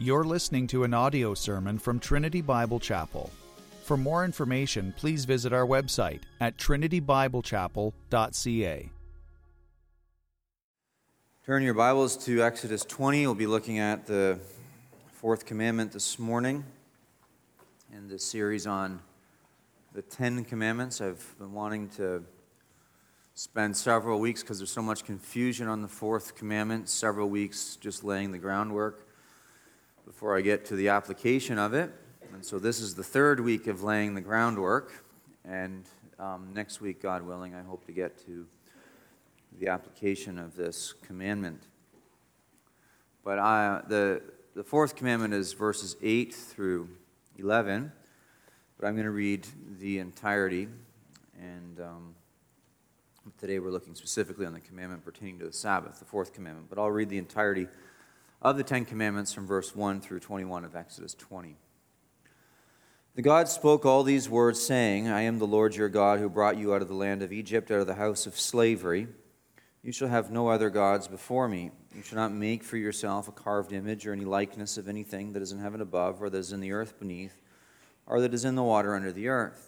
You're listening to an audio sermon from Trinity Bible Chapel. For more information, please visit our website at trinitybiblechapel.ca. Turn your Bibles to Exodus 20. We'll be looking at the fourth commandment this morning in this series on the Ten Commandments. I've been wanting to spend several weeks because there's so much confusion on the fourth commandment, several weeks just laying the groundwork before I get to the application of it. And so this is the third week of laying the groundwork. And um, next week, God willing, I hope to get to the application of this commandment. But I, the, the fourth commandment is verses 8 through 11. But I'm going to read the entirety. And. Um, Today we're looking specifically on the commandment pertaining to the Sabbath, the fourth commandment. But I'll read the entirety of the Ten Commandments from verse 1 through 21 of Exodus 20. The God spoke all these words, saying, I am the Lord your God who brought you out of the land of Egypt, out of the house of slavery. You shall have no other gods before me. You shall not make for yourself a carved image or any likeness of anything that is in heaven above, or that is in the earth beneath, or that is in the water under the earth.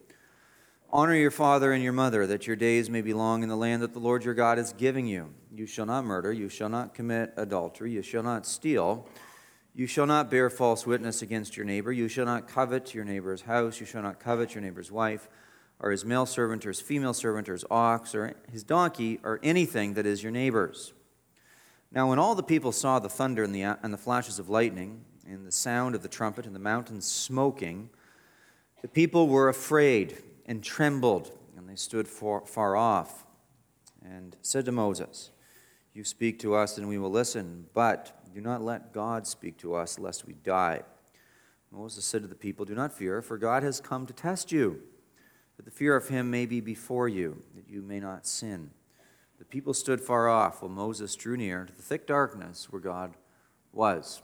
Honor your father and your mother, that your days may be long in the land that the Lord your God is giving you. You shall not murder, you shall not commit adultery, you shall not steal, you shall not bear false witness against your neighbor, you shall not covet your neighbor's house, you shall not covet your neighbor's wife, or his male servant, or his female servant, or his ox, or his donkey, or anything that is your neighbor's. Now, when all the people saw the thunder and the, and the flashes of lightning, and the sound of the trumpet, and the mountains smoking, the people were afraid and trembled, and they stood far, far off, and said to Moses, You speak to us, and we will listen, but do not let God speak to us, lest we die. Moses said to the people, Do not fear, for God has come to test you, that the fear of him may be before you, that you may not sin. The people stood far off, while Moses drew near to the thick darkness where God was.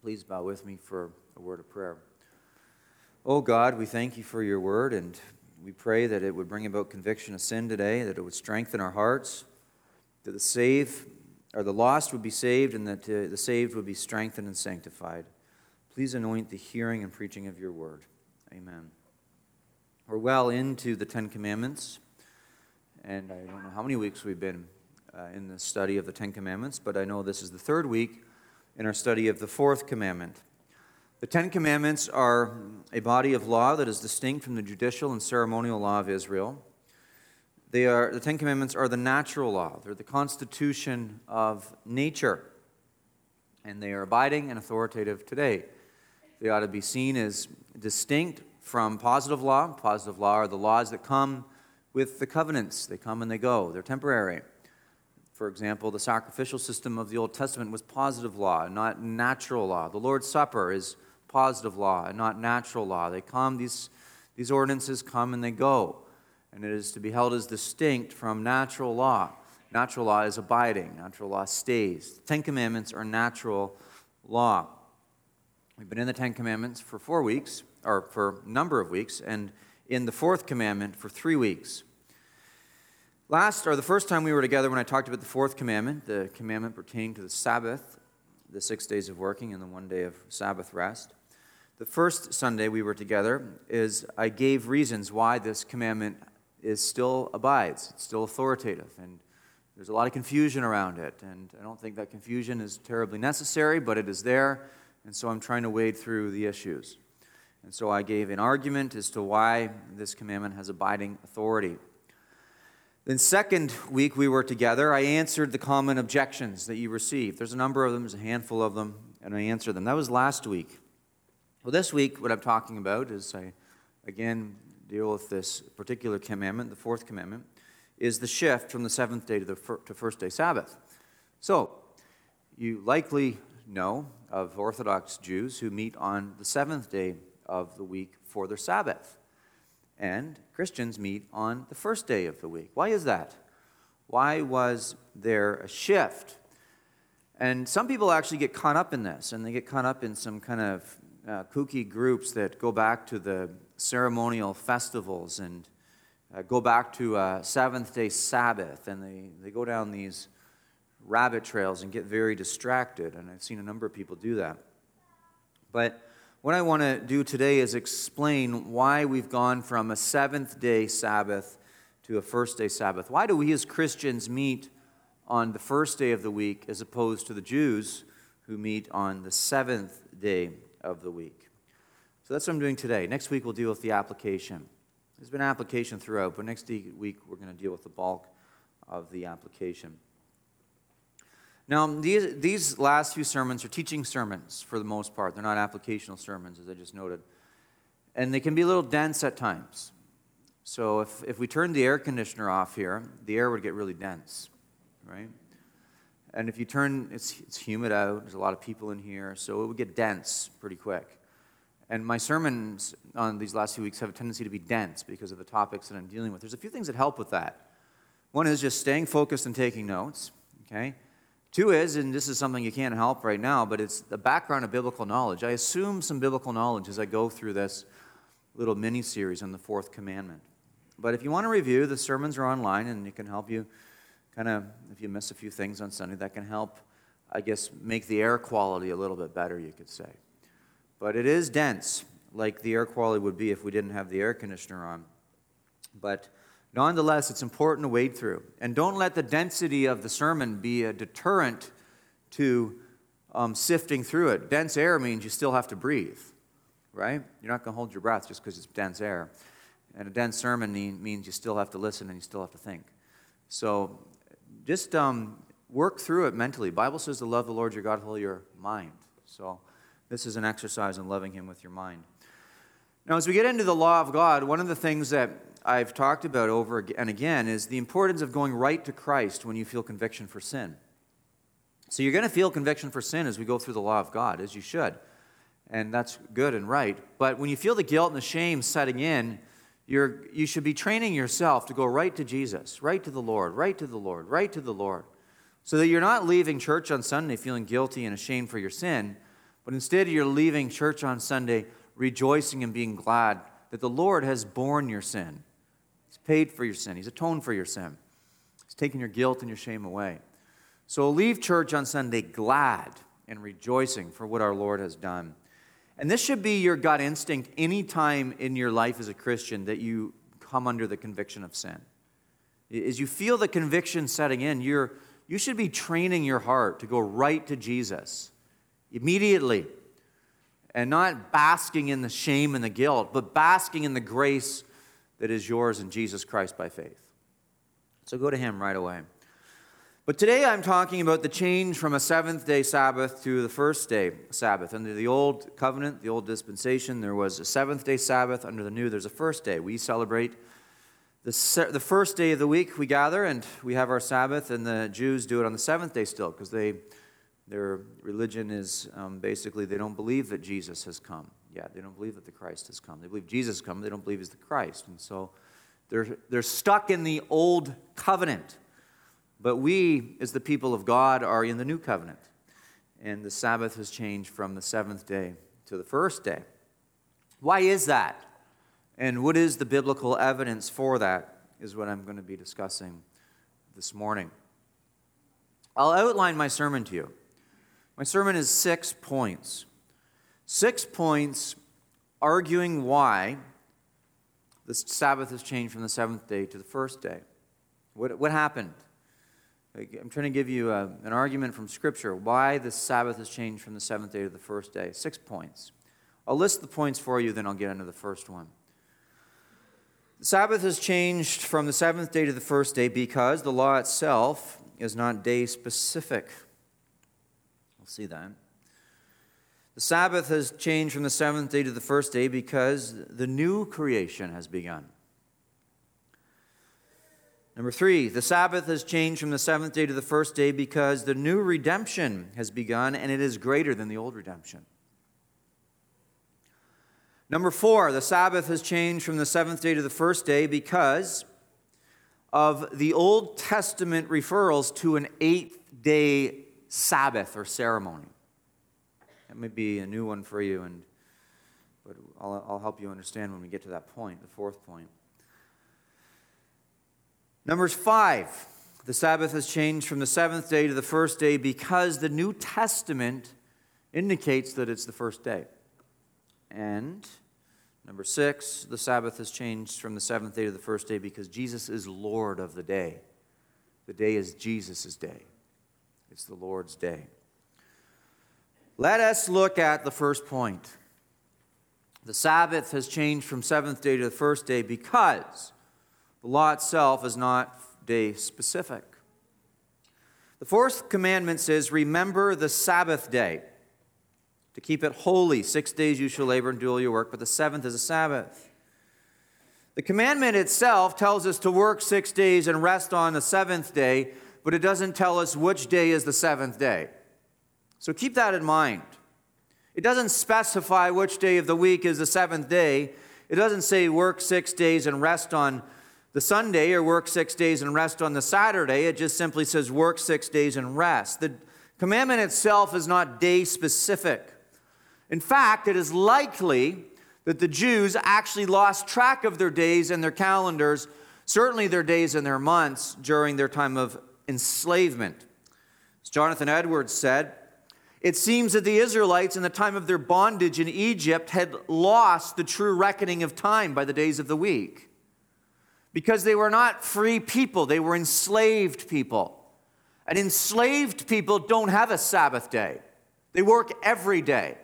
Please bow with me for a word of prayer. Oh God, we thank you for your word, and we pray that it would bring about conviction of sin today, that it would strengthen our hearts, that the saved or the lost would be saved, and that uh, the saved would be strengthened and sanctified. Please anoint the hearing and preaching of your word. Amen. We're well into the Ten Commandments, and I don't know how many weeks we've been uh, in the study of the Ten Commandments, but I know this is the third week in our study of the fourth commandment. The Ten Commandments are a body of law that is distinct from the judicial and ceremonial law of Israel. They are, the Ten Commandments are the natural law, they're the constitution of nature, and they are abiding and authoritative today. They ought to be seen as distinct from positive law. Positive law are the laws that come with the covenants, they come and they go, they're temporary. For example, the sacrificial system of the Old Testament was positive law, not natural law. The Lord's Supper is positive law and not natural law. They come, these, these ordinances come and they go. And it is to be held as distinct from natural law. Natural law is abiding, natural law stays. The Ten Commandments are natural law. We've been in the Ten Commandments for four weeks, or for a number of weeks, and in the fourth commandment for three weeks. Last, or the first time we were together when I talked about the fourth commandment, the commandment pertaining to the Sabbath, the six days of working and the one day of Sabbath rest, the first Sunday we were together is I gave reasons why this commandment is still abides, it's still authoritative, and there's a lot of confusion around it, and I don't think that confusion is terribly necessary, but it is there, and so I'm trying to wade through the issues. And so I gave an argument as to why this commandment has abiding authority. Then, second week we were together, I answered the common objections that you received. There's a number of them, there's a handful of them, and I answered them. That was last week. Well, this week, what I'm talking about is I again deal with this particular commandment, the fourth commandment, is the shift from the seventh day to the fir- to first day Sabbath. So, you likely know of Orthodox Jews who meet on the seventh day of the week for their Sabbath. And Christians meet on the first day of the week. Why is that? Why was there a shift? And some people actually get caught up in this, and they get caught up in some kind of uh, kooky groups that go back to the ceremonial festivals and uh, go back to a seventh day Sabbath, and they, they go down these rabbit trails and get very distracted. And I've seen a number of people do that. But what I want to do today is explain why we've gone from a seventh day Sabbath to a first day Sabbath. Why do we as Christians meet on the first day of the week as opposed to the Jews who meet on the seventh day of the week? So that's what I'm doing today. Next week we'll deal with the application. There's been application throughout, but next week we're going to deal with the bulk of the application. Now, these, these last few sermons are teaching sermons for the most part. They're not applicational sermons, as I just noted. And they can be a little dense at times. So if, if we turned the air conditioner off here, the air would get really dense, right? And if you turn, it's, it's humid out, there's a lot of people in here, so it would get dense pretty quick. And my sermons on these last few weeks have a tendency to be dense because of the topics that I'm dealing with. There's a few things that help with that. One is just staying focused and taking notes, okay? Two is, and this is something you can't help right now, but it's the background of biblical knowledge. I assume some biblical knowledge as I go through this little mini series on the fourth commandment. But if you want to review, the sermons are online and it can help you kind of, if you miss a few things on Sunday, that can help, I guess, make the air quality a little bit better, you could say. But it is dense, like the air quality would be if we didn't have the air conditioner on. But Nonetheless, it's important to wade through. And don't let the density of the sermon be a deterrent to um, sifting through it. Dense air means you still have to breathe, right? You're not going to hold your breath just because it's dense air. And a dense sermon means you still have to listen and you still have to think. So just um, work through it mentally. Bible says to love the Lord your God with all your mind. So this is an exercise in loving Him with your mind. Now, as we get into the law of God, one of the things that I've talked about over and again is the importance of going right to Christ when you feel conviction for sin. So you're going to feel conviction for sin as we go through the law of God, as you should. And that's good and right. But when you feel the guilt and the shame setting in, you're, you should be training yourself to go right to Jesus, right to the Lord, right to the Lord, right to the Lord. So that you're not leaving church on Sunday feeling guilty and ashamed for your sin, but instead you're leaving church on Sunday rejoicing and being glad that the Lord has borne your sin He's paid for your sin, He's atoned for your sin. He's taken your guilt and your shame away. So leave church on Sunday glad and rejoicing for what our Lord has done. And this should be your gut instinct anytime in your life as a Christian that you come under the conviction of sin. As you feel the conviction setting in, you're, you should be training your heart to go right to Jesus immediately and not basking in the shame and the guilt, but basking in the grace that is yours in Jesus Christ by faith. So go to Him right away. But today I'm talking about the change from a seventh day Sabbath to the first day Sabbath. Under the old covenant, the old dispensation, there was a seventh day Sabbath. Under the new, there's a first day. We celebrate the, se- the first day of the week, we gather and we have our Sabbath, and the Jews do it on the seventh day still because they, their religion is um, basically they don't believe that Jesus has come. Yeah, they don't believe that the Christ has come. They believe Jesus has come, they don't believe he's the Christ. And so they're, they're stuck in the old covenant. But we, as the people of God, are in the new covenant. And the Sabbath has changed from the seventh day to the first day. Why is that? And what is the biblical evidence for that, is what I'm going to be discussing this morning. I'll outline my sermon to you. My sermon is six points. Six points arguing why the Sabbath has changed from the seventh day to the first day. What, what happened? I'm trying to give you a, an argument from Scripture why the Sabbath has changed from the seventh day to the first day. Six points. I'll list the points for you, then I'll get into the first one. The Sabbath has changed from the seventh day to the first day because the law itself is not day specific. We'll see that. The Sabbath has changed from the seventh day to the first day because the new creation has begun. Number three, the Sabbath has changed from the seventh day to the first day because the new redemption has begun and it is greater than the old redemption. Number four, the Sabbath has changed from the seventh day to the first day because of the Old Testament referrals to an eighth day Sabbath or ceremony. That may be a new one for you, and but I'll, I'll help you understand when we get to that point, the fourth point. Numbers five, the Sabbath has changed from the seventh day to the first day because the New Testament indicates that it's the first day. And number six, the Sabbath has changed from the seventh day to the first day because Jesus is Lord of the day. The day is Jesus' day, it's the Lord's day. Let us look at the first point. The Sabbath has changed from seventh day to the first day because the law itself is not day specific. The fourth commandment says, Remember the Sabbath day to keep it holy. Six days you shall labor and do all your work, but the seventh is a Sabbath. The commandment itself tells us to work six days and rest on the seventh day, but it doesn't tell us which day is the seventh day. So keep that in mind. It doesn't specify which day of the week is the seventh day. It doesn't say work six days and rest on the Sunday or work six days and rest on the Saturday. It just simply says work six days and rest. The commandment itself is not day specific. In fact, it is likely that the Jews actually lost track of their days and their calendars, certainly their days and their months, during their time of enslavement. As Jonathan Edwards said, it seems that the Israelites, in the time of their bondage in Egypt, had lost the true reckoning of time by the days of the week. Because they were not free people, they were enslaved people. And enslaved people don't have a Sabbath day, they work every day.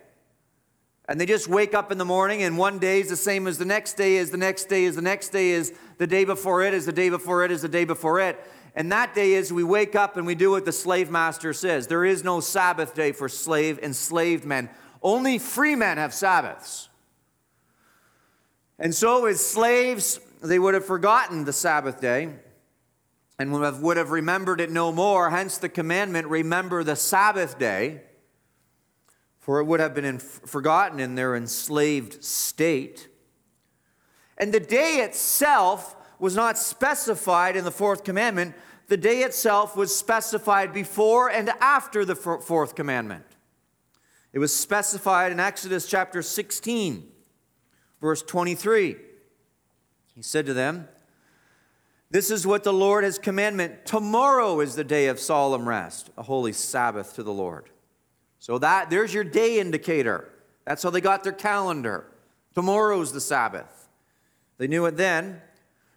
And they just wake up in the morning, and one day is the same as the next day, is the next day, is the next day, is the day before it, is the day before it, is the day before it. And that day is we wake up and we do what the slave master says. There is no Sabbath day for slave enslaved men. Only free men have Sabbaths. And so, as slaves, they would have forgotten the Sabbath day and would have, remembered it no more. Hence the commandment remember the Sabbath day for it would have been forgotten in their enslaved state. And the day itself was not specified in the fourth commandment, the day itself was specified before and after the fourth commandment. It was specified in Exodus chapter 16, verse 23. He said to them, This is what the Lord has commandment. Tomorrow is the day of solemn rest, a holy Sabbath to the Lord. So that there's your day indicator. That's how they got their calendar. Tomorrow's the Sabbath. They knew it then.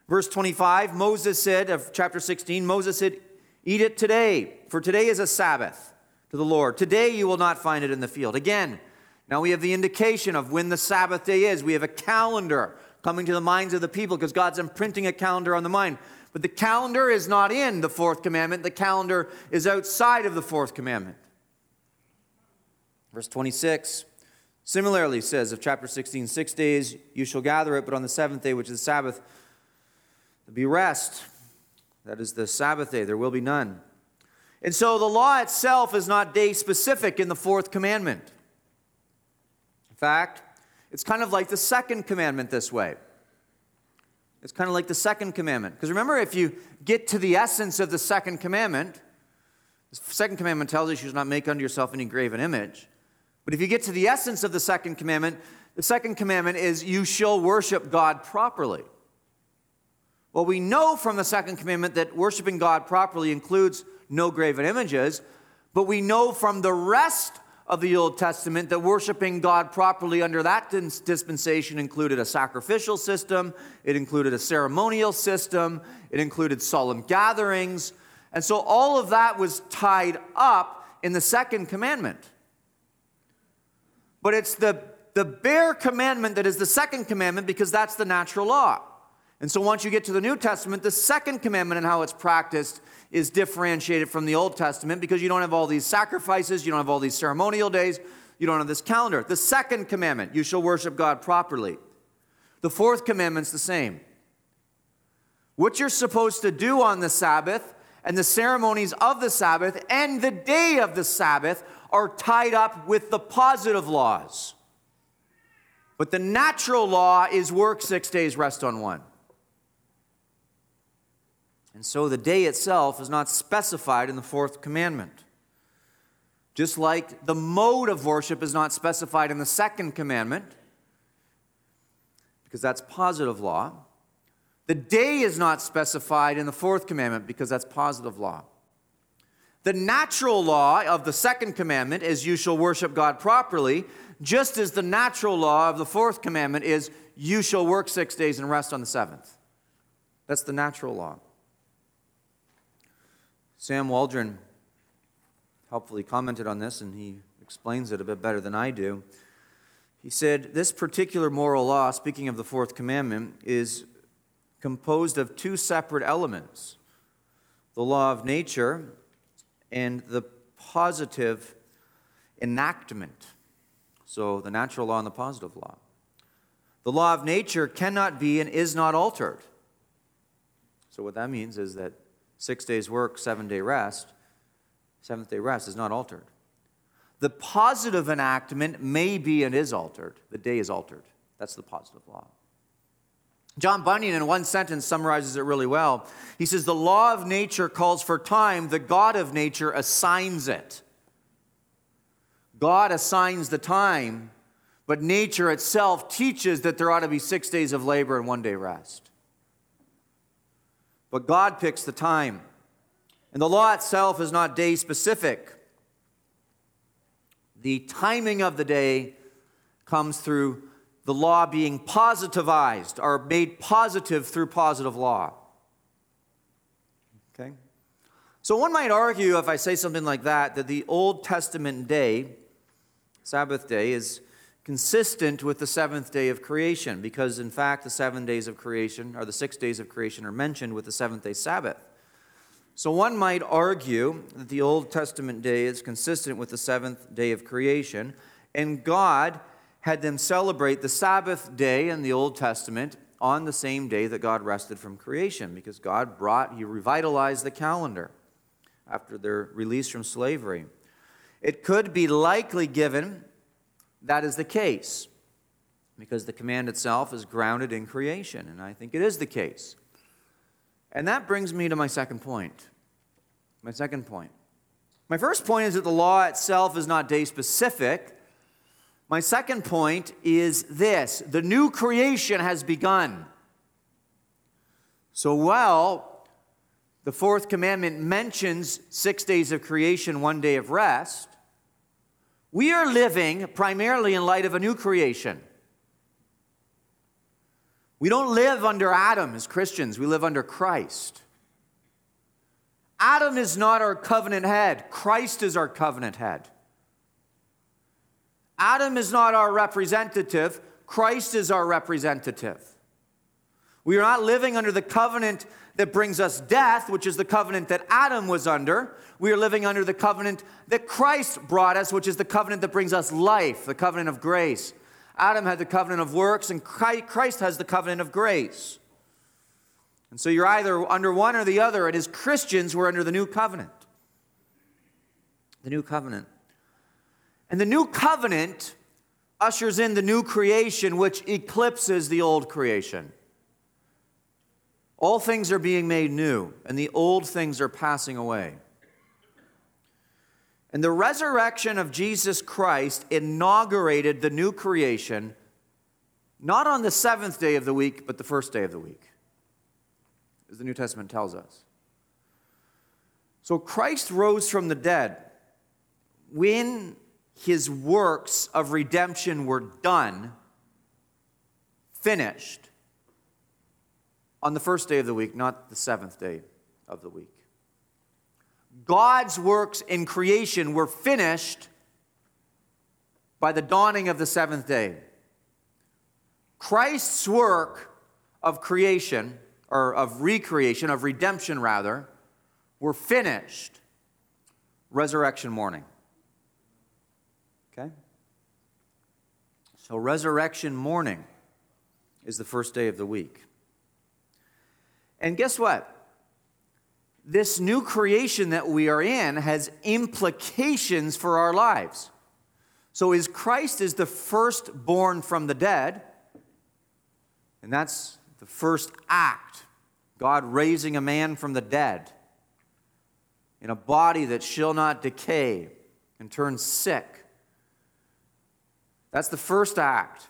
Verse 25, Moses said of chapter 16, Moses said, Eat it today, for today is a Sabbath to the Lord. Today you will not find it in the field. Again, now we have the indication of when the Sabbath day is. We have a calendar coming to the minds of the people because God's imprinting a calendar on the mind. But the calendar is not in the fourth commandment, the calendar is outside of the fourth commandment. Verse 26 similarly says of chapter 16, Six days you shall gather it, but on the seventh day, which is the Sabbath, be rest. That is the Sabbath day, there will be none. And so the law itself is not day specific in the fourth commandment. In fact, it's kind of like the second commandment this way. It's kind of like the second commandment. Because remember, if you get to the essence of the second commandment, the second commandment tells you you should not make unto yourself any graven image. But if you get to the essence of the second commandment, the second commandment is you shall worship God properly. Well, we know from the second commandment that worshiping God properly includes no graven images, but we know from the rest of the Old Testament that worshiping God properly under that dispensation included a sacrificial system, it included a ceremonial system, it included solemn gatherings. And so all of that was tied up in the second commandment. But it's the the bare commandment that is the second commandment because that's the natural law. And so once you get to the New Testament, the second commandment and how it's practiced is differentiated from the Old Testament because you don't have all these sacrifices, you don't have all these ceremonial days, you don't have this calendar. The second commandment, you shall worship God properly. The fourth commandment's the same. What you're supposed to do on the Sabbath and the ceremonies of the Sabbath and the day of the Sabbath are tied up with the positive laws. But the natural law is work six days, rest on one. And so the day itself is not specified in the fourth commandment. Just like the mode of worship is not specified in the second commandment, because that's positive law. The day is not specified in the fourth commandment because that's positive law. The natural law of the second commandment is you shall worship God properly, just as the natural law of the fourth commandment is you shall work six days and rest on the seventh. That's the natural law. Sam Waldron helpfully commented on this, and he explains it a bit better than I do. He said, This particular moral law, speaking of the fourth commandment, is composed of two separate elements the law of nature and the positive enactment. So, the natural law and the positive law. The law of nature cannot be and is not altered. So, what that means is that six days work, seven day rest, seventh day rest is not altered. The positive enactment may be and is altered. The day is altered. That's the positive law. John Bunyan, in one sentence, summarizes it really well. He says, The law of nature calls for time, the God of nature assigns it. God assigns the time, but nature itself teaches that there ought to be six days of labor and one day rest. But God picks the time. And the law itself is not day specific. The timing of the day comes through the law being positivized or made positive through positive law. Okay? So one might argue, if I say something like that, that the Old Testament day, Sabbath day, is consistent with the seventh day of creation, because in fact, the seven days of creation, or the six days of creation, are mentioned with the seventh day Sabbath. So one might argue that the Old Testament day is consistent with the seventh day of creation, and God had them celebrate the Sabbath day in the Old Testament on the same day that God rested from creation because God brought, He revitalized the calendar after their release from slavery. It could be likely given that is the case because the command itself is grounded in creation, and I think it is the case. And that brings me to my second point. My second point. My first point is that the law itself is not day specific, my second point is this the new creation has begun. So, while the fourth commandment mentions six days of creation, one day of rest, we are living primarily in light of a new creation. We don't live under Adam as Christians, we live under Christ. Adam is not our covenant head, Christ is our covenant head. Adam is not our representative, Christ is our representative. We are not living under the covenant that brings us death, which is the covenant that Adam was under. We are living under the covenant that Christ brought us, which is the covenant that brings us life, the covenant of grace. Adam had the covenant of works, and Christ has the covenant of grace. And so you're either under one or the other, and as Christians, we're under the new covenant. The new covenant. And the new covenant ushers in the new creation, which eclipses the old creation. All things are being made new, and the old things are passing away. And the resurrection of Jesus Christ inaugurated the new creation, not on the seventh day of the week, but the first day of the week, as the New Testament tells us. So Christ rose from the dead. When his works of redemption were done, finished, on the first day of the week, not the seventh day of the week. God's works in creation were finished by the dawning of the seventh day. Christ's work of creation, or of recreation, of redemption rather, were finished resurrection morning. Okay? So, resurrection morning is the first day of the week. And guess what? This new creation that we are in has implications for our lives. So, is Christ is the firstborn from the dead, and that's the first act. God raising a man from the dead in a body that shall not decay and turn sick that's the first act.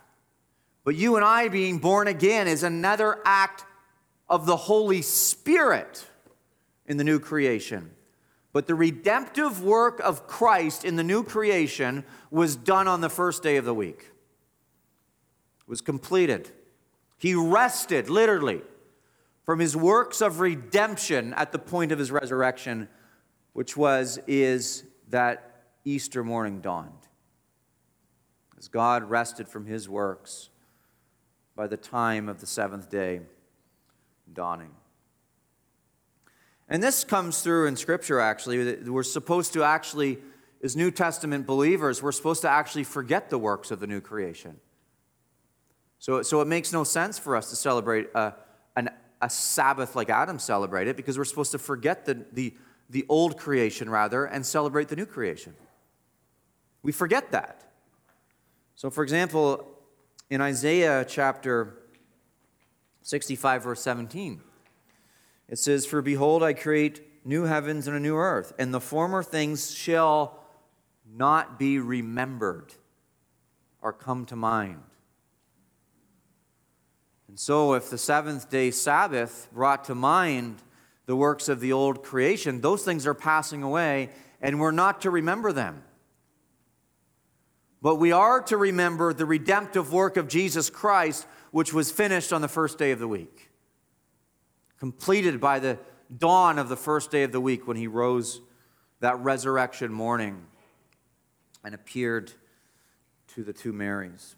But you and I being born again is another act of the Holy Spirit in the new creation. But the redemptive work of Christ in the new creation was done on the first day of the week. It was completed. He rested, literally, from his works of redemption at the point of his resurrection, which was, is that Easter morning dawned as God rested from his works by the time of the seventh day dawning. And this comes through in Scripture, actually. We're supposed to actually, as New Testament believers, we're supposed to actually forget the works of the new creation. So, so it makes no sense for us to celebrate a, an, a Sabbath like Adam celebrated because we're supposed to forget the, the, the old creation, rather, and celebrate the new creation. We forget that. So, for example, in Isaiah chapter 65, verse 17, it says, For behold, I create new heavens and a new earth, and the former things shall not be remembered or come to mind. And so, if the seventh day Sabbath brought to mind the works of the old creation, those things are passing away, and we're not to remember them. But we are to remember the redemptive work of Jesus Christ, which was finished on the first day of the week, completed by the dawn of the first day of the week when he rose that resurrection morning and appeared to the two Marys.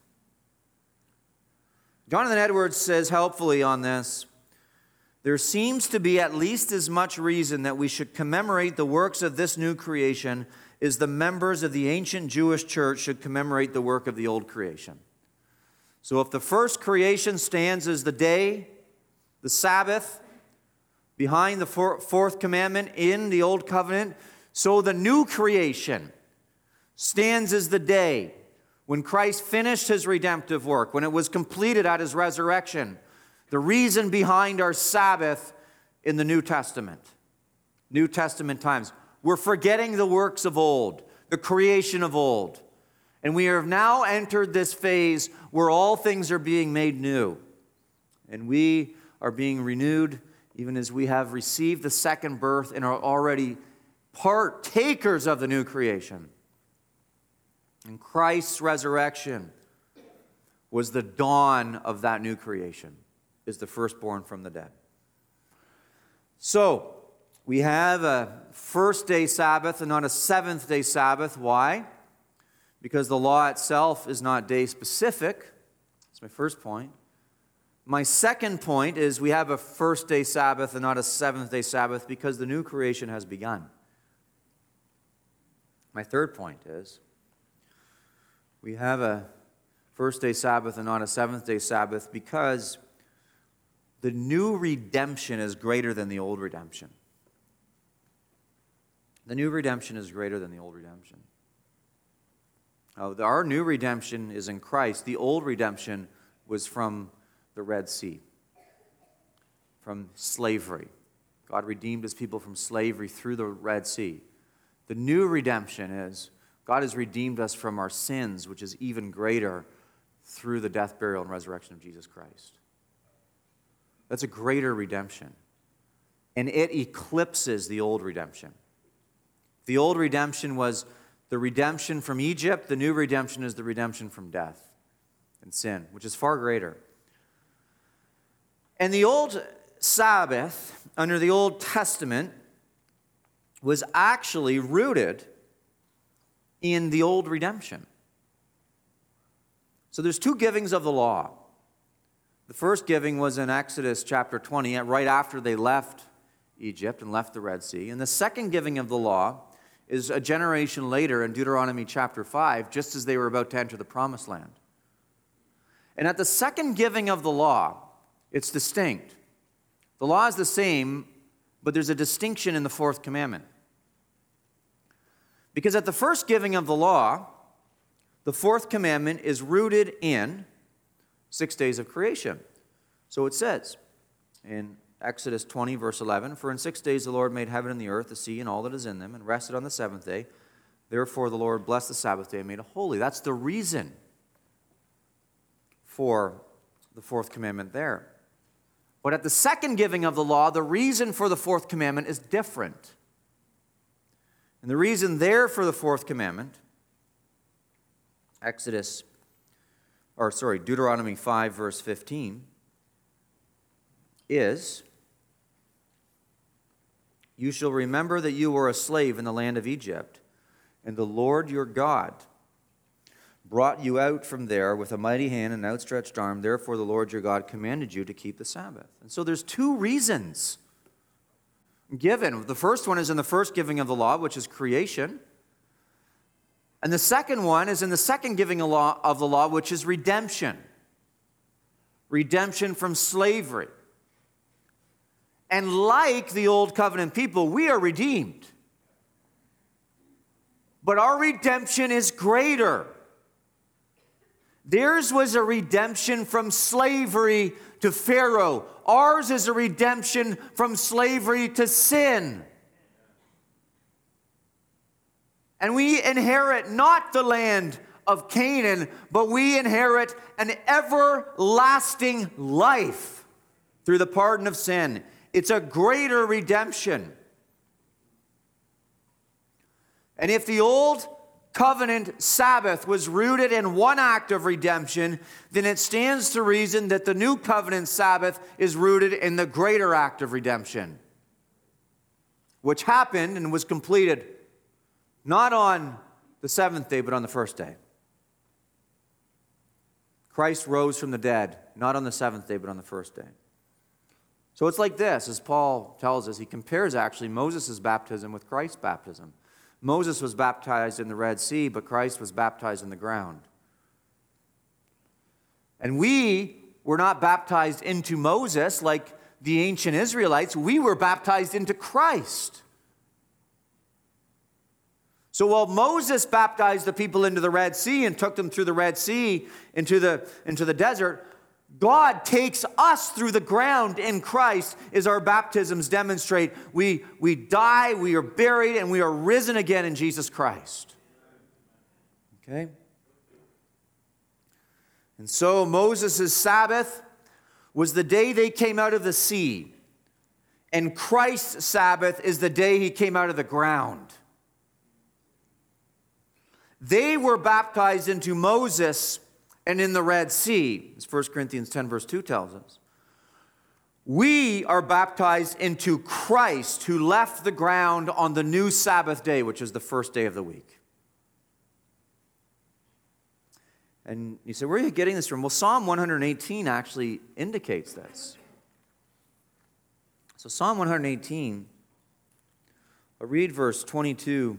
Jonathan Edwards says helpfully on this there seems to be at least as much reason that we should commemorate the works of this new creation as the members of the ancient Jewish church should commemorate the work of the old creation. So if the first creation stands as the day, the Sabbath, behind the fourth commandment in the old covenant, so the new creation stands as the day when Christ finished his redemptive work, when it was completed at his resurrection. The reason behind our Sabbath in the New Testament, New Testament times. We're forgetting the works of old, the creation of old. And we have now entered this phase where all things are being made new. And we are being renewed even as we have received the second birth and are already partakers of the new creation. And Christ's resurrection was the dawn of that new creation, is the firstborn from the dead. So, we have a first day Sabbath and not a seventh day Sabbath. Why? Because the law itself is not day specific. That's my first point. My second point is we have a first day Sabbath and not a seventh day Sabbath because the new creation has begun. My third point is we have a first day Sabbath and not a seventh day Sabbath because the new redemption is greater than the old redemption. The new redemption is greater than the old redemption. Uh, now, our new redemption is in Christ. The old redemption was from the Red Sea, from slavery. God redeemed his people from slavery through the Red Sea. The new redemption is God has redeemed us from our sins, which is even greater through the death, burial, and resurrection of Jesus Christ. That's a greater redemption. And it eclipses the old redemption. The old redemption was the redemption from Egypt, the new redemption is the redemption from death and sin, which is far greater. And the old Sabbath, under the Old Testament, was actually rooted in the old redemption. So there's two givings of the law. The first giving was in Exodus chapter 20, right after they left Egypt and left the Red Sea. And the second giving of the law is a generation later in Deuteronomy chapter 5, just as they were about to enter the promised land. And at the second giving of the law, it's distinct. The law is the same, but there's a distinction in the fourth commandment. Because at the first giving of the law, the fourth commandment is rooted in six days of creation. So it says in Exodus 20, verse 11 For in six days the Lord made heaven and the earth, the sea, and all that is in them, and rested on the seventh day. Therefore the Lord blessed the Sabbath day and made it holy. That's the reason for the fourth commandment there. But at the second giving of the law, the reason for the fourth commandment is different. And the reason there for the fourth commandment, Exodus, or sorry, Deuteronomy 5, verse 15, is You shall remember that you were a slave in the land of Egypt, and the Lord your God brought you out from there with a mighty hand and outstretched arm. Therefore, the Lord your God commanded you to keep the Sabbath. And so there's two reasons given. The first one is in the first giving of the law, which is creation. And the second one is in the second giving of the law, which is redemption. Redemption from slavery. And like the old covenant people, we are redeemed. But our redemption is greater. Theirs was a redemption from slavery to Pharaoh. Ours is a redemption from slavery to sin. And we inherit not the land of Canaan, but we inherit an everlasting life through the pardon of sin. It's a greater redemption. And if the old covenant Sabbath was rooted in one act of redemption, then it stands to reason that the new covenant Sabbath is rooted in the greater act of redemption, which happened and was completed not on the seventh day, but on the first day. Christ rose from the dead, not on the seventh day, but on the first day. So it's like this, as Paul tells us, he compares actually Moses' baptism with Christ's baptism. Moses was baptized in the Red Sea, but Christ was baptized in the ground. And we were not baptized into Moses like the ancient Israelites, we were baptized into Christ. So while Moses baptized the people into the Red Sea and took them through the Red Sea into the, into the desert, God takes us through the ground in Christ, as our baptisms demonstrate. We, we die, we are buried, and we are risen again in Jesus Christ. Okay? And so Moses' Sabbath was the day they came out of the sea, and Christ's Sabbath is the day he came out of the ground. They were baptized into Moses and in the Red Sea, as 1 Corinthians 10, verse 2 tells us. We are baptized into Christ who left the ground on the new Sabbath day, which is the first day of the week. And you say, where are you getting this from? Well, Psalm 118 actually indicates this. So, Psalm 118, I'll read verse 22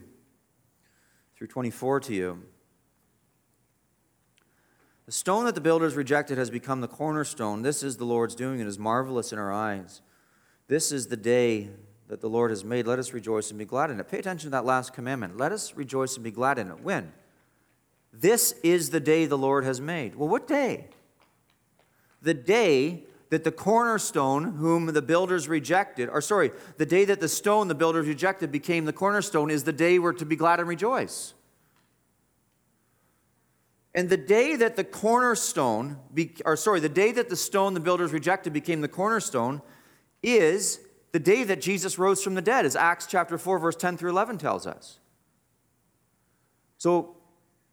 through 24 to you. The stone that the builders rejected has become the cornerstone. This is the Lord's doing. And it is marvelous in our eyes. This is the day that the Lord has made. Let us rejoice and be glad in it. Pay attention to that last commandment. Let us rejoice and be glad in it. When? This is the day the Lord has made. Well, what day? The day that the cornerstone, whom the builders rejected, or sorry, the day that the stone the builders rejected became the cornerstone, is the day we're to be glad and rejoice. And the day that the cornerstone, be, or sorry, the day that the stone the builders rejected became the cornerstone is the day that Jesus rose from the dead, as Acts chapter 4, verse 10 through 11 tells us. So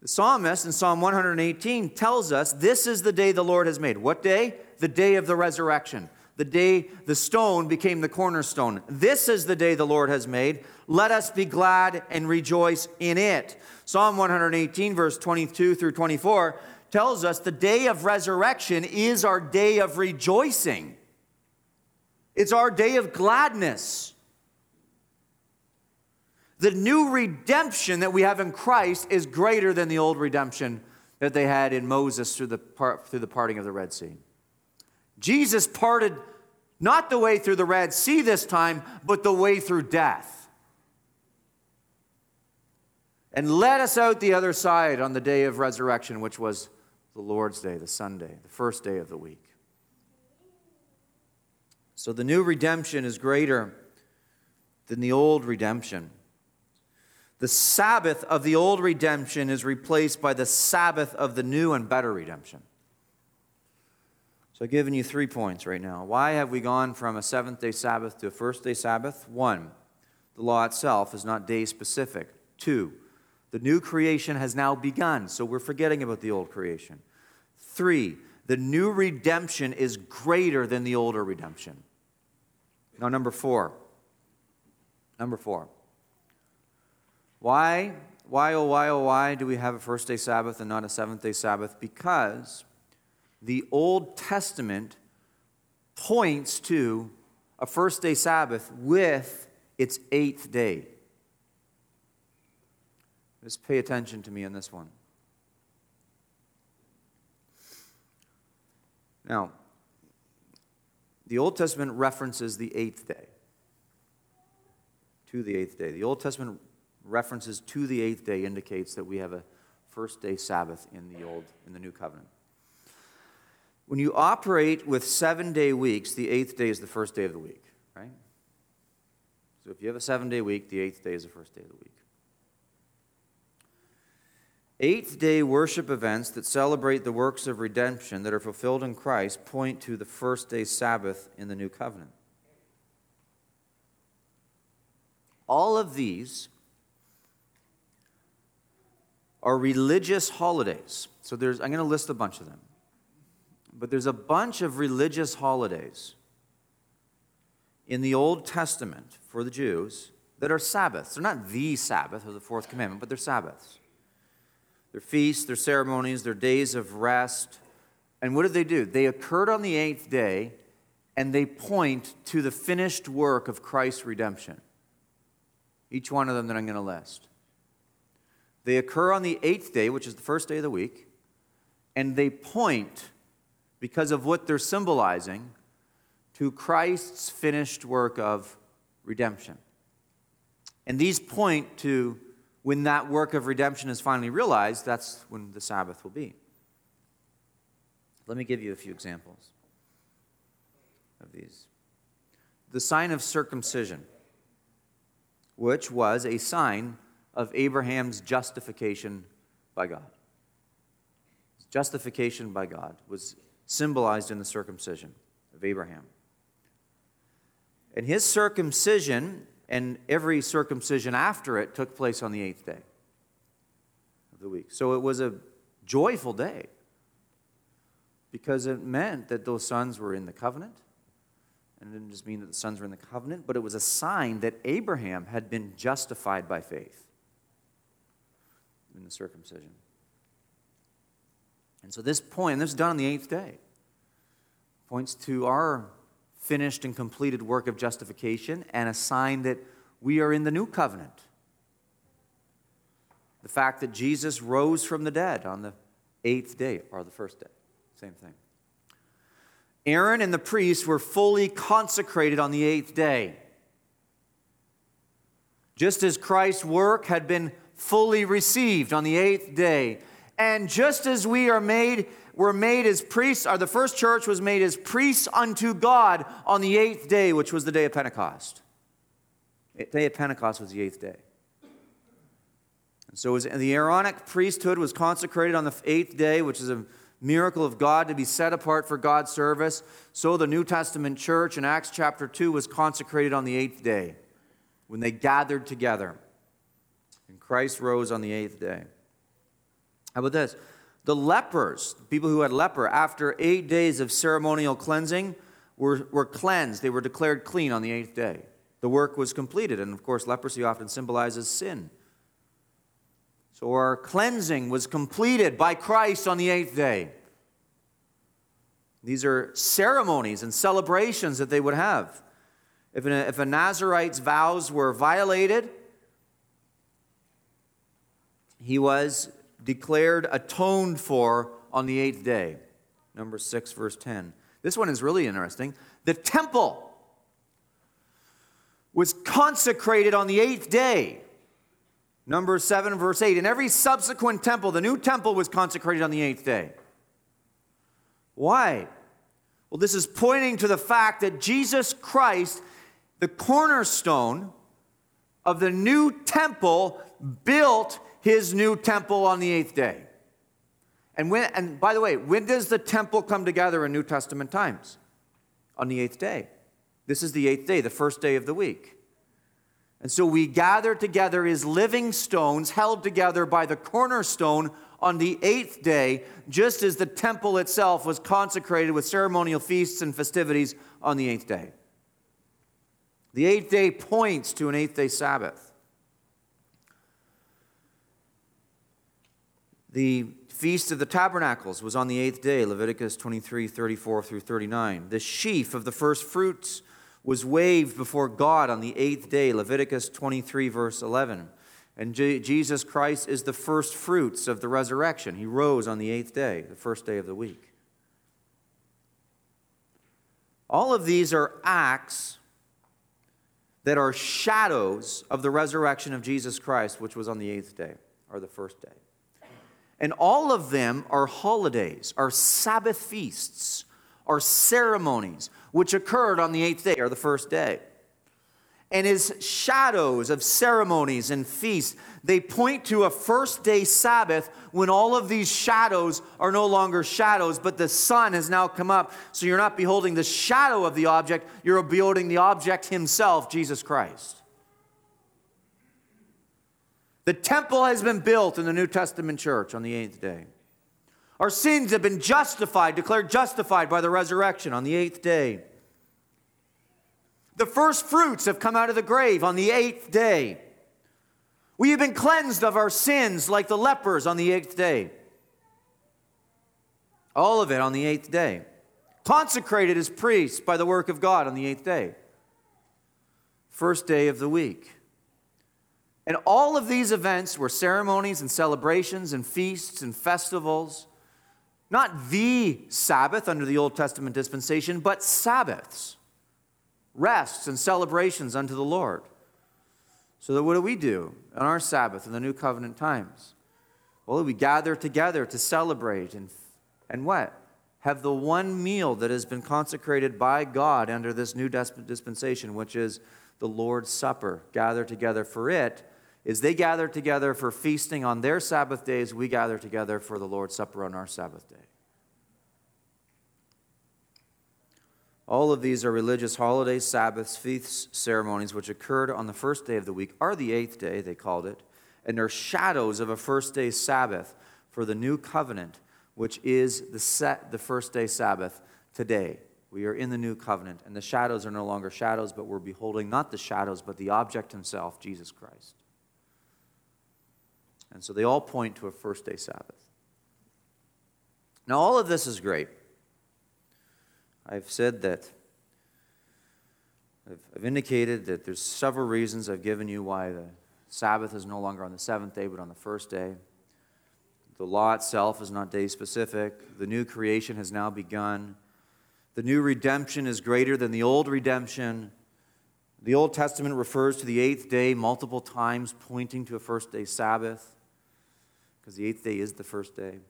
the psalmist in Psalm 118 tells us this is the day the Lord has made. What day? The day of the resurrection. The day the stone became the cornerstone. This is the day the Lord has made. Let us be glad and rejoice in it. Psalm 118, verse 22 through 24, tells us the day of resurrection is our day of rejoicing. It's our day of gladness. The new redemption that we have in Christ is greater than the old redemption that they had in Moses through the, part, through the parting of the Red Sea. Jesus parted not the way through the Red Sea this time, but the way through death. And led us out the other side on the day of resurrection, which was the Lord's Day, the Sunday, the first day of the week. So the new redemption is greater than the old redemption. The Sabbath of the old redemption is replaced by the Sabbath of the new and better redemption. So I've given you three points right now. Why have we gone from a seventh day Sabbath to a first day Sabbath? One, the law itself is not day specific. Two, the new creation has now begun, so we're forgetting about the old creation. Three, the new redemption is greater than the older redemption. Now, number four. Number four. Why, why, oh, why, oh, why do we have a first day Sabbath and not a seventh day Sabbath? Because the Old Testament points to a first day Sabbath with its eighth day. Just pay attention to me on this one. Now, the Old Testament references the eighth day. To the eighth day. The Old Testament references to the eighth day indicates that we have a first day Sabbath in the old in the new covenant. When you operate with seven day weeks, the eighth day is the first day of the week, right? So if you have a seven day week, the eighth day is the first day of the week. Eighth day worship events that celebrate the works of redemption that are fulfilled in Christ point to the first day Sabbath in the new covenant. All of these are religious holidays. So there's I'm going to list a bunch of them. But there's a bunch of religious holidays in the Old Testament for the Jews that are Sabbaths. They're not the Sabbath of the fourth commandment, but they're Sabbaths. They're feasts, they're ceremonies, they're days of rest. And what did they do? They occurred on the eighth day and they point to the finished work of Christ's redemption. Each one of them that I'm going to list. They occur on the eighth day, which is the first day of the week, and they point, because of what they're symbolizing, to Christ's finished work of redemption. And these point to when that work of redemption is finally realized, that's when the Sabbath will be. Let me give you a few examples of these. The sign of circumcision, which was a sign of Abraham's justification by God. Justification by God was symbolized in the circumcision of Abraham. And his circumcision and every circumcision after it took place on the eighth day of the week. So it was a joyful day because it meant that those sons were in the covenant and it didn't just mean that the sons were in the covenant, but it was a sign that Abraham had been justified by faith in the circumcision. And so this point, and this is done on the eighth day, points to our finished and completed work of justification and a sign that we are in the new covenant. The fact that Jesus rose from the dead on the eighth day, or the first day, same thing. Aaron and the priests were fully consecrated on the eighth day. Just as Christ's work had been fully received on the eighth day. And just as we are made, were made as priests, or the first church was made as priests unto God on the eighth day, which was the day of Pentecost. The day of Pentecost was the eighth day. And so was, the Aaronic priesthood was consecrated on the eighth day, which is a miracle of God to be set apart for God's service. So the New Testament church in Acts chapter 2 was consecrated on the eighth day when they gathered together. And Christ rose on the eighth day. How about this? The lepers, people who had leper, after eight days of ceremonial cleansing, were, were cleansed. They were declared clean on the eighth day. The work was completed. And of course, leprosy often symbolizes sin. So our cleansing was completed by Christ on the eighth day. These are ceremonies and celebrations that they would have. If a, if a Nazarite's vows were violated, he was declared atoned for on the eighth day. Number 6, verse 10. This one is really interesting. The temple was consecrated on the eighth day. Number 7, verse 8. And every subsequent temple, the new temple was consecrated on the eighth day. Why? Well, this is pointing to the fact that Jesus Christ, the cornerstone of the new temple, built his new temple on the eighth day. And, when, and by the way, when does the temple come together in New Testament times? On the eighth day. This is the eighth day, the first day of the week. And so we gather together as living stones held together by the cornerstone on the eighth day, just as the temple itself was consecrated with ceremonial feasts and festivities on the eighth day. The eighth day points to an eighth day Sabbath. The Feast of the Tabernacles was on the eighth day, Leviticus 23 34 through 39. The sheaf of the first fruits was waved before God on the eighth day, Leviticus 23, verse 11. And J- Jesus Christ is the first fruits of the resurrection. He rose on the eighth day, the first day of the week. All of these are acts that are shadows of the resurrection of Jesus Christ, which was on the eighth day, or the first day. And all of them are holidays, are Sabbath feasts, are ceremonies, which occurred on the eighth day or the first day. And as shadows of ceremonies and feasts, they point to a first day Sabbath when all of these shadows are no longer shadows, but the sun has now come up. So you're not beholding the shadow of the object, you're beholding the object himself, Jesus Christ. The temple has been built in the New Testament church on the eighth day. Our sins have been justified, declared justified by the resurrection on the eighth day. The first fruits have come out of the grave on the eighth day. We have been cleansed of our sins like the lepers on the eighth day. All of it on the eighth day. Consecrated as priests by the work of God on the eighth day. First day of the week. And all of these events were ceremonies and celebrations and feasts and festivals. Not the Sabbath under the Old Testament dispensation, but Sabbaths, rests, and celebrations unto the Lord. So that what do we do on our Sabbath in the New Covenant times? Well, we gather together to celebrate and, and what? Have the one meal that has been consecrated by God under this new dispensation, which is the Lord's Supper. Gather together for it is they gather together for feasting on their Sabbath days, we gather together for the Lord's Supper on our Sabbath day. All of these are religious holidays, Sabbaths, feasts, ceremonies, which occurred on the first day of the week, or the eighth day, they called it, and they're shadows of a first day Sabbath for the new covenant, which is the, set, the first day Sabbath today. We are in the new covenant, and the shadows are no longer shadows, but we're beholding not the shadows, but the object himself, Jesus Christ. And so they all point to a first day Sabbath. Now, all of this is great. I've said that, I've, indicated that there's several reasons I've given you why the Sabbath is no longer on the seventh day, but on the first day. The law itself is not day specific. The new creation has now begun. The new redemption is greater than the old redemption. The Old Testament refers to the eighth day multiple times, pointing to a first day Sabbath because the eighth day is the first day.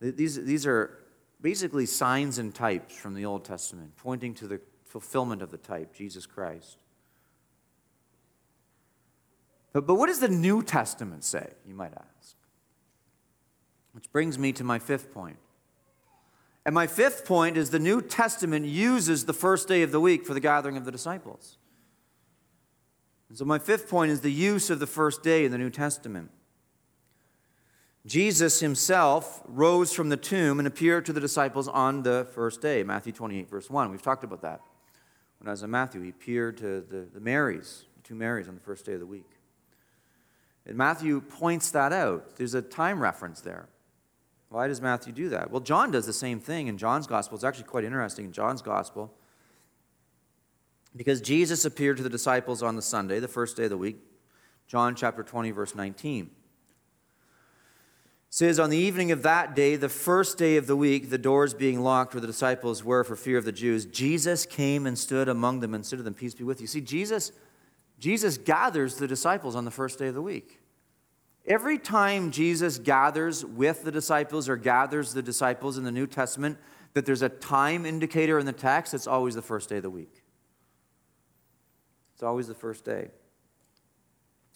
These, these are basically signs and types from the Old Testament, pointing to the fulfillment of the type, Jesus Christ. But, but what does the New Testament say, you might ask? Which brings me to my fifth point. And my fifth point is the New Testament uses the first day of the week for the gathering of the disciples. And so my fifth point is the use of the first day in the New Testament. Jesus himself rose from the tomb and appeared to the disciples on the first day, Matthew 28, verse 1. We've talked about that. When I was in Matthew, he appeared to the, the Marys, the two Marys, on the first day of the week. And Matthew points that out. There's a time reference there. Why does Matthew do that? Well, John does the same thing in John's gospel. It's actually quite interesting in John's gospel. Because Jesus appeared to the disciples on the Sunday, the first day of the week. John chapter 20, verse 19 says, On the evening of that day, the first day of the week, the doors being locked where the disciples were for fear of the Jews, Jesus came and stood among them and said to them, Peace be with you. See, Jesus, Jesus gathers the disciples on the first day of the week. Every time Jesus gathers with the disciples or gathers the disciples in the New Testament, that there's a time indicator in the text, it's always the first day of the week. It's always the first day.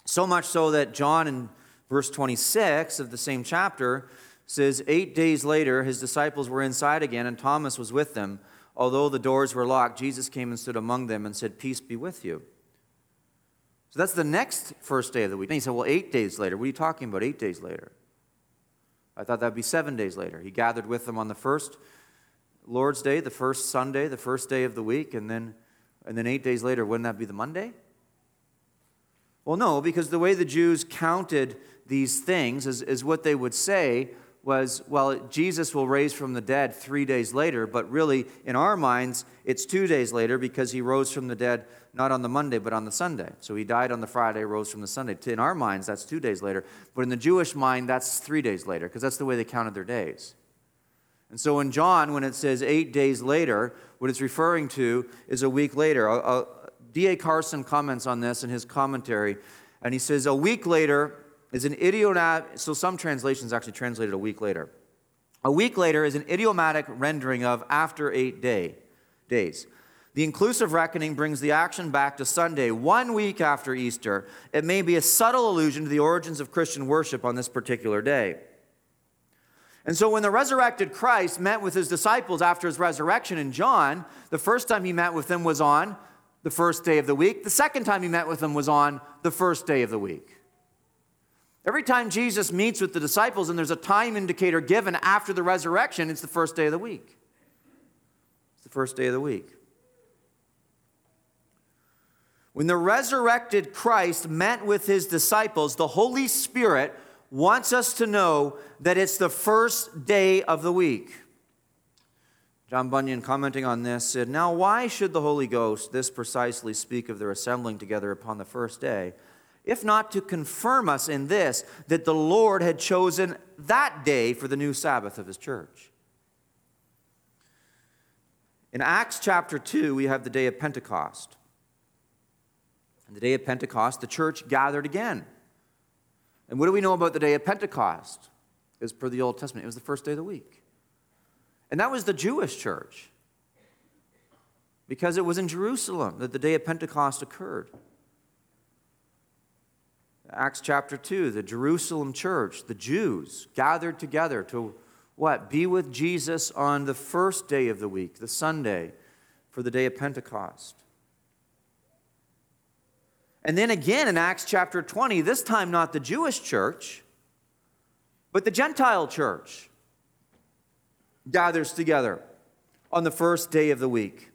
So much so that John in verse 26 of the same chapter says, Eight days later, his disciples were inside again, and Thomas was with them. Although the doors were locked, Jesus came and stood among them and said, Peace be with you. So that's the next first day of the week. And he said, Well, eight days later. What are you talking about, eight days later? I thought that would be seven days later. He gathered with them on the first Lord's Day, the first Sunday, the first day of the week, and then, and then eight days later, wouldn't that be the Monday? Well, no, because the way the Jews counted these things is, is what they would say was, well, Jesus will raise from the dead three days later, but really, in our minds, it's two days later because he rose from the dead not on the Monday, but on the Sunday. So he died on the Friday, rose from the Sunday. In our minds, that's two days later. But in the Jewish mind, that's three days later because that's the way they counted their days. And so in John, when it says eight days later, what it's referring to is a week later. Uh, uh, D.A. Carson comments on this in his commentary, and he says, A week later is an idiomatic, so some translations actually translated a week later. A week later is an idiomatic rendering of after eight day, days. The inclusive reckoning brings the action back to Sunday, one week after Easter. It may be a subtle allusion to the origins of Christian worship on this particular day. And so, when the resurrected Christ met with his disciples after his resurrection in John, the first time he met with them was on the first day of the week. The second time he met with them was on the first day of the week. Every time Jesus meets with the disciples and there's a time indicator given after the resurrection, it's the first day of the week. It's the first day of the week. When the resurrected Christ met with his disciples, the Holy Spirit wants us to know that it's the first day of the week. John Bunyan, commenting on this, said, Now, why should the Holy Ghost this precisely speak of their assembling together upon the first day? If not to confirm us in this, that the Lord had chosen that day for the new Sabbath of his church. In Acts chapter 2, we have the day of Pentecost. And the day of Pentecost, the church gathered again. And what do we know about the day of Pentecost? As per the Old Testament, it was the first day of the week. And that was the Jewish church. Because it was in Jerusalem that the day of Pentecost occurred. Acts chapter 2, the Jerusalem church, the Jews gathered together to what? Be with Jesus on the first day of the week, the Sunday, for the day of Pentecost. And then again in Acts chapter 20, this time not the Jewish church, but the Gentile church gathers together on the first day of the week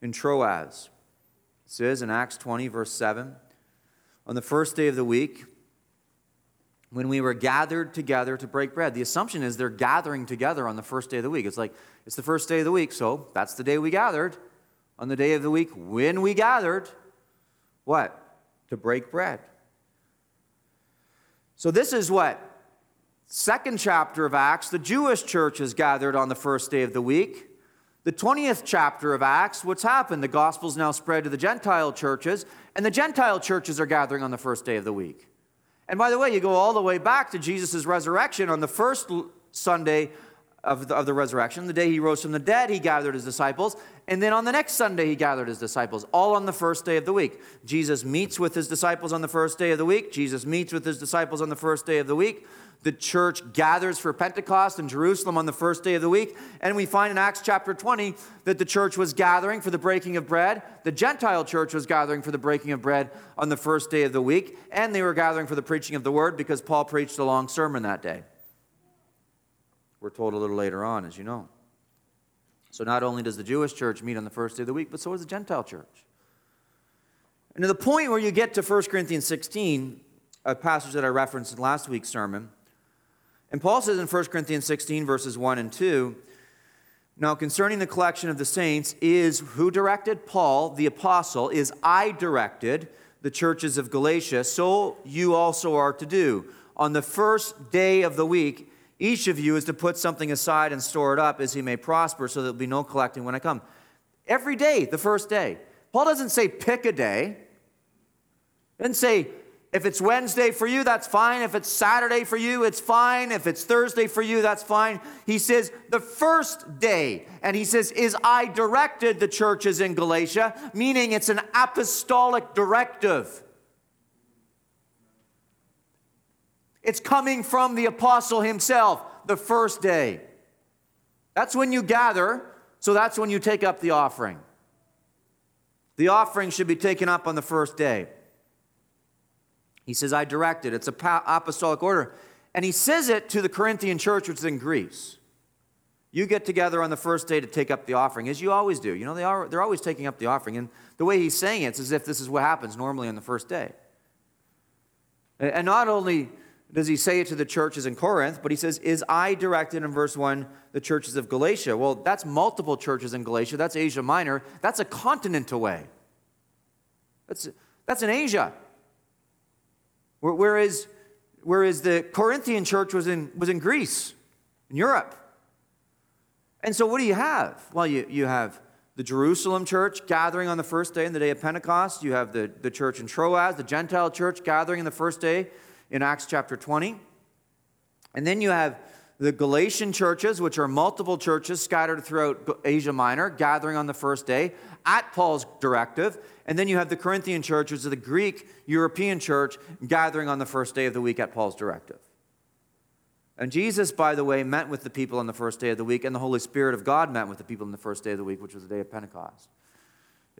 in Troas. It says in Acts 20, verse 7 on the first day of the week when we were gathered together to break bread. The assumption is they're gathering together on the first day of the week. It's like, it's the first day of the week, so that's the day we gathered. On the day of the week when we gathered, what? To break bread. So this is what? Second chapter of Acts, the Jewish church is gathered on the first day of the week. The 20th chapter of Acts, what's happened? The gospel's now spread to the Gentile churches, and the Gentile churches are gathering on the first day of the week. And by the way, you go all the way back to Jesus' resurrection on the first Sunday of the, of the resurrection, the day he rose from the dead, he gathered his disciples. And then on the next Sunday, he gathered his disciples, all on the first day of the week. Jesus meets with his disciples on the first day of the week. Jesus meets with his disciples on the first day of the week. The church gathers for Pentecost in Jerusalem on the first day of the week. And we find in Acts chapter 20 that the church was gathering for the breaking of bread. The Gentile church was gathering for the breaking of bread on the first day of the week. And they were gathering for the preaching of the word because Paul preached a long sermon that day. We're told a little later on, as you know. So not only does the Jewish church meet on the first day of the week, but so does the Gentile church. And to the point where you get to 1 Corinthians 16, a passage that I referenced in last week's sermon. And Paul says in 1 Corinthians 16, verses 1 and 2, now concerning the collection of the saints, is who directed? Paul, the apostle, is I directed the churches of Galatia, so you also are to do. On the first day of the week, each of you is to put something aside and store it up as he may prosper, so there'll be no collecting when I come. Every day, the first day. Paul doesn't say pick a day. He doesn't say if it's Wednesday for you, that's fine. If it's Saturday for you, it's fine. If it's Thursday for you, that's fine. He says the first day. And he says, Is I directed the churches in Galatia, meaning it's an apostolic directive. It's coming from the apostle himself, the first day. That's when you gather, so that's when you take up the offering. The offering should be taken up on the first day. He says, I directed. It's a apostolic order. And he says it to the Corinthian church, which is in Greece. You get together on the first day to take up the offering, as you always do. You know, they are, they're always taking up the offering. And the way he's saying it, it's as if this is what happens normally on the first day. And not only does he say it to the churches in Corinth, but he says, Is I directed in verse 1 the churches of Galatia? Well, that's multiple churches in Galatia. That's Asia Minor. That's a continent away. That's, that's in Asia. Whereas, whereas the Corinthian church was in, was in Greece, in Europe. And so, what do you have? Well, you, you have the Jerusalem church gathering on the first day in the day of Pentecost. You have the, the church in Troas, the Gentile church gathering in the first day in Acts chapter 20. And then you have the Galatian churches, which are multiple churches scattered throughout Asia Minor, gathering on the first day at Paul's directive. And then you have the Corinthian church, which is the Greek European church, gathering on the first day of the week at Paul's directive. And Jesus, by the way, met with the people on the first day of the week, and the Holy Spirit of God met with the people on the first day of the week, which was the day of Pentecost.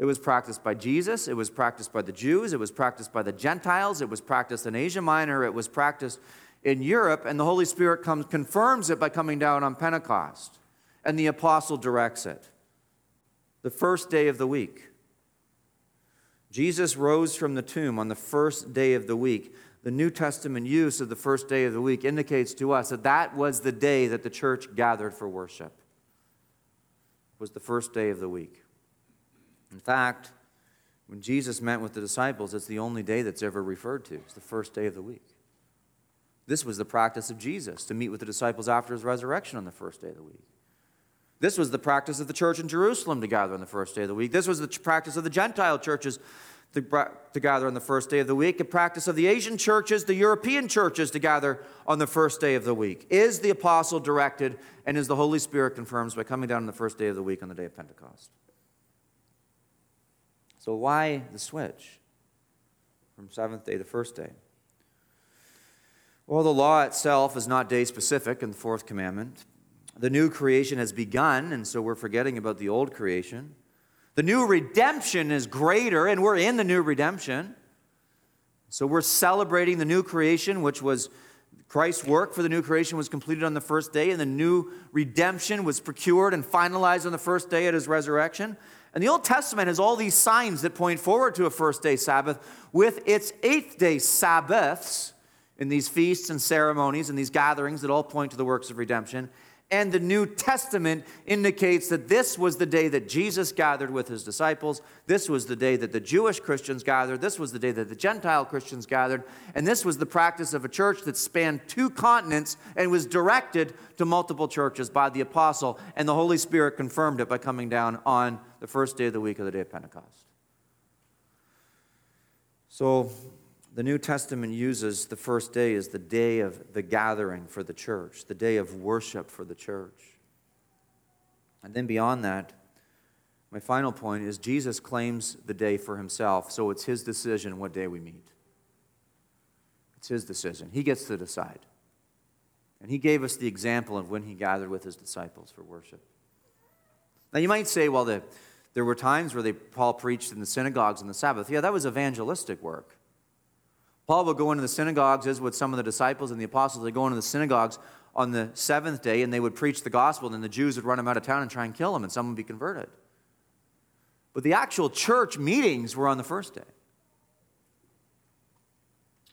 It was practiced by Jesus, it was practiced by the Jews, it was practiced by the Gentiles, it was practiced in Asia Minor, it was practiced in Europe, and the Holy Spirit comes, confirms it by coming down on Pentecost. And the apostle directs it. The first day of the week. Jesus rose from the tomb on the first day of the week. The New Testament use of the first day of the week indicates to us that that was the day that the church gathered for worship. It was the first day of the week. In fact, when Jesus met with the disciples, it's the only day that's ever referred to. It's the first day of the week. This was the practice of Jesus to meet with the disciples after his resurrection on the first day of the week. This was the practice of the church in Jerusalem to gather on the first day of the week. This was the practice of the Gentile churches to, to gather on the first day of the week. The practice of the Asian churches, the European churches to gather on the first day of the week. Is the apostle directed and is the Holy Spirit confirmed by coming down on the first day of the week on the day of Pentecost? So, why the switch from seventh day to first day? Well, the law itself is not day specific in the fourth commandment. The new creation has begun, and so we're forgetting about the old creation. The new redemption is greater, and we're in the new redemption. So we're celebrating the new creation, which was Christ's work for the new creation was completed on the first day, and the new redemption was procured and finalized on the first day at his resurrection. And the Old Testament has all these signs that point forward to a first day Sabbath with its eighth day Sabbaths in these feasts and ceremonies and these gatherings that all point to the works of redemption. And the New Testament indicates that this was the day that Jesus gathered with his disciples. This was the day that the Jewish Christians gathered. This was the day that the Gentile Christians gathered. And this was the practice of a church that spanned two continents and was directed to multiple churches by the apostle. And the Holy Spirit confirmed it by coming down on the first day of the week of the day of Pentecost. So the New Testament uses the first day as the day of the gathering for the church, the day of worship for the church. And then beyond that, my final point is Jesus claims the day for himself, so it's his decision what day we meet. It's his decision. He gets to decide. And he gave us the example of when he gathered with his disciples for worship. Now, you might say, well, the, there were times where they, Paul preached in the synagogues on the Sabbath. Yeah, that was evangelistic work. Paul would go into the synagogues, as with some of the disciples and the apostles. They'd go into the synagogues on the seventh day and they would preach the gospel, and then the Jews would run them out of town and try and kill them, and some would be converted. But the actual church meetings were on the first day.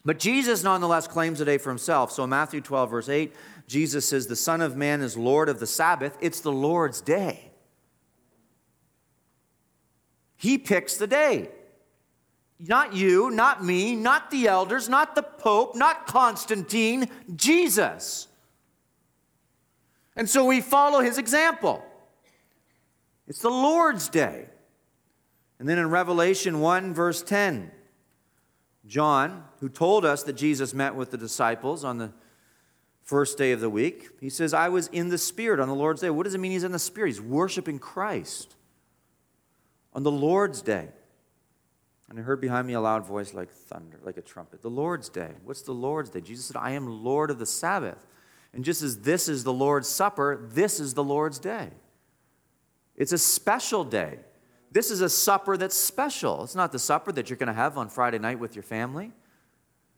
But Jesus nonetheless claims the day for himself. So in Matthew 12, verse 8, Jesus says, The Son of Man is Lord of the Sabbath. It's the Lord's day. He picks the day. Not you, not me, not the elders, not the Pope, not Constantine, Jesus. And so we follow his example. It's the Lord's day. And then in Revelation 1, verse 10, John, who told us that Jesus met with the disciples on the first day of the week, he says, I was in the Spirit on the Lord's day. What does it mean he's in the Spirit? He's worshiping Christ on the Lord's day. And I heard behind me a loud voice like thunder, like a trumpet. The Lord's day. What's the Lord's day? Jesus said, I am Lord of the Sabbath. And just as this is the Lord's Supper, this is the Lord's day. It's a special day. This is a supper that's special. It's not the supper that you're going to have on Friday night with your family.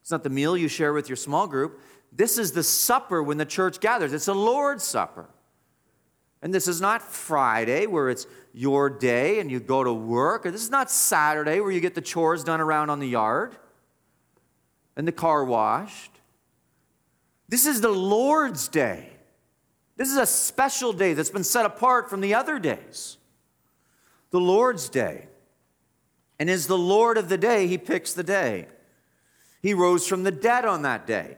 It's not the meal you share with your small group. This is the supper when the church gathers. It's a Lord's Supper. And this is not Friday where it's your day and you go to work. Or this is not Saturday where you get the chores done around on the yard and the car washed. This is the Lord's day. This is a special day that's been set apart from the other days. The Lord's day. And is the Lord of the day, he picks the day. He rose from the dead on that day.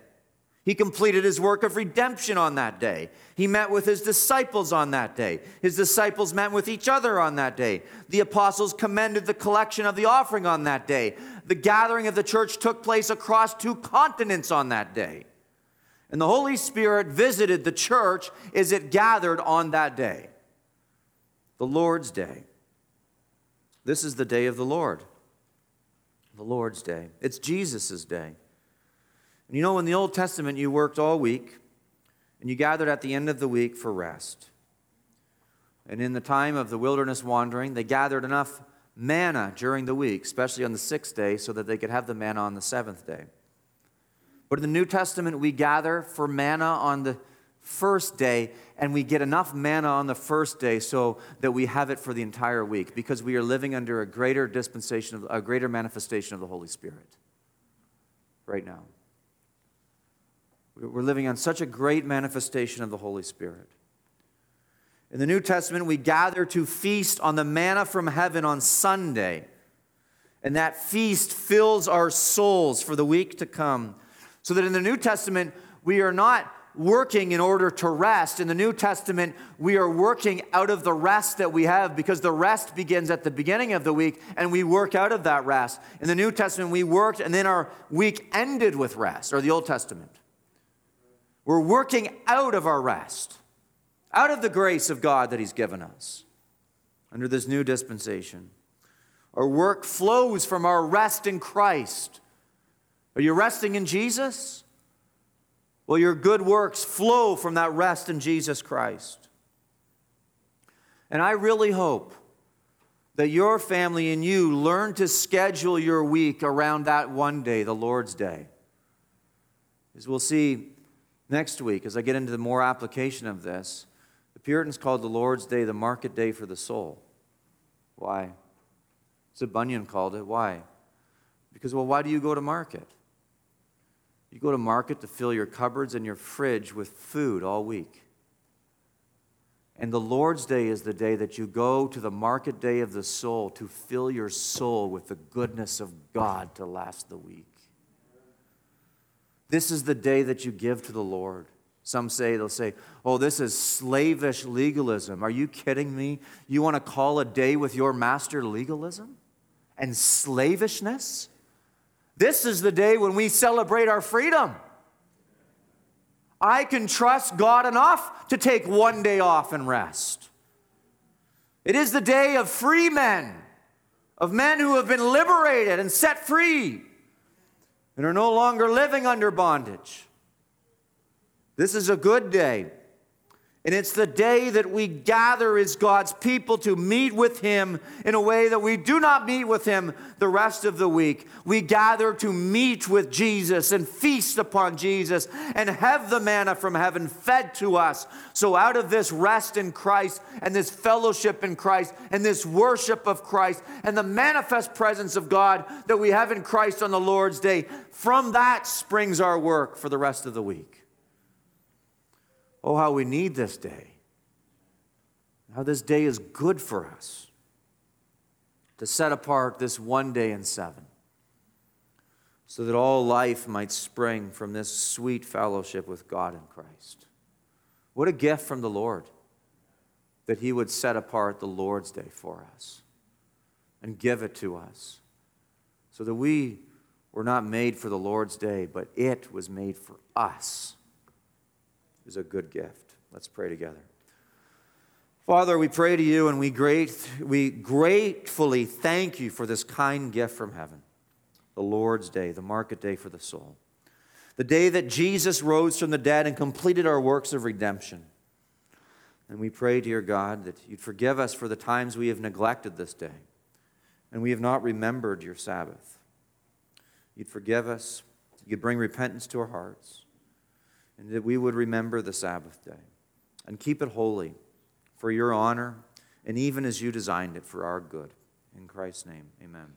He completed his work of redemption on that day. He met with his disciples on that day. His disciples met with each other on that day. The apostles commended the collection of the offering on that day. The gathering of the church took place across two continents on that day. And the Holy Spirit visited the church as it gathered on that day. The Lord's day. This is the day of the Lord. The Lord's day. It's Jesus' day. And you know, in the Old Testament, you worked all week and you gathered at the end of the week for rest. And in the time of the wilderness wandering, they gathered enough manna during the week, especially on the sixth day, so that they could have the manna on the seventh day. But in the New Testament, we gather for manna on the first day, and we get enough manna on the first day so that we have it for the entire week because we are living under a greater dispensation, of, a greater manifestation of the Holy Spirit right now. We're living on such a great manifestation of the Holy Spirit. In the New Testament, we gather to feast on the manna from heaven on Sunday. And that feast fills our souls for the week to come. So that in the New Testament, we are not working in order to rest. In the New Testament, we are working out of the rest that we have because the rest begins at the beginning of the week and we work out of that rest. In the New Testament, we worked and then our week ended with rest, or the Old Testament. We're working out of our rest, out of the grace of God that He's given us under this new dispensation. Our work flows from our rest in Christ. Are you resting in Jesus? Well, your good works flow from that rest in Jesus Christ. And I really hope that your family and you learn to schedule your week around that one day, the Lord's Day. As we'll see next week, as I get into the more application of this, the Puritans called the Lord's Day the market day for the soul. Why? So Bunyan called it. Why? Because, well, why do you go to market? You go to market to fill your cupboards and your fridge with food all week. And the Lord's Day is the day that you go to the market day of the soul to fill your soul with the goodness of God to last the week. This is the day that you give to the Lord. Some say, they'll say, oh, this is slavish legalism. Are you kidding me? You want to call a day with your master legalism and slavishness? This is the day when we celebrate our freedom. I can trust God enough to take one day off and rest. It is the day of free men, of men who have been liberated and set free and are no longer living under bondage. This is a good day. And it's the day that we gather as God's people to meet with Him in a way that we do not meet with Him the rest of the week. We gather to meet with Jesus and feast upon Jesus and have the manna from heaven fed to us. So, out of this rest in Christ and this fellowship in Christ and this worship of Christ and the manifest presence of God that we have in Christ on the Lord's day, from that springs our work for the rest of the week. Oh, how we need this day. How this day is good for us to set apart this one day in seven so that all life might spring from this sweet fellowship with God in Christ. What a gift from the Lord that He would set apart the Lord's day for us and give it to us so that we were not made for the Lord's day, but it was made for us is a good gift. Let's pray together. Father, we pray to you and we, great, we gratefully thank you for this kind gift from heaven, the Lord's day, the market day for the soul, the day that Jesus rose from the dead and completed our works of redemption. And we pray, dear God, that you'd forgive us for the times we have neglected this day and we have not remembered your Sabbath. You'd forgive us, you'd bring repentance to our hearts and that we would remember the Sabbath day and keep it holy for your honor and even as you designed it for our good. In Christ's name, amen.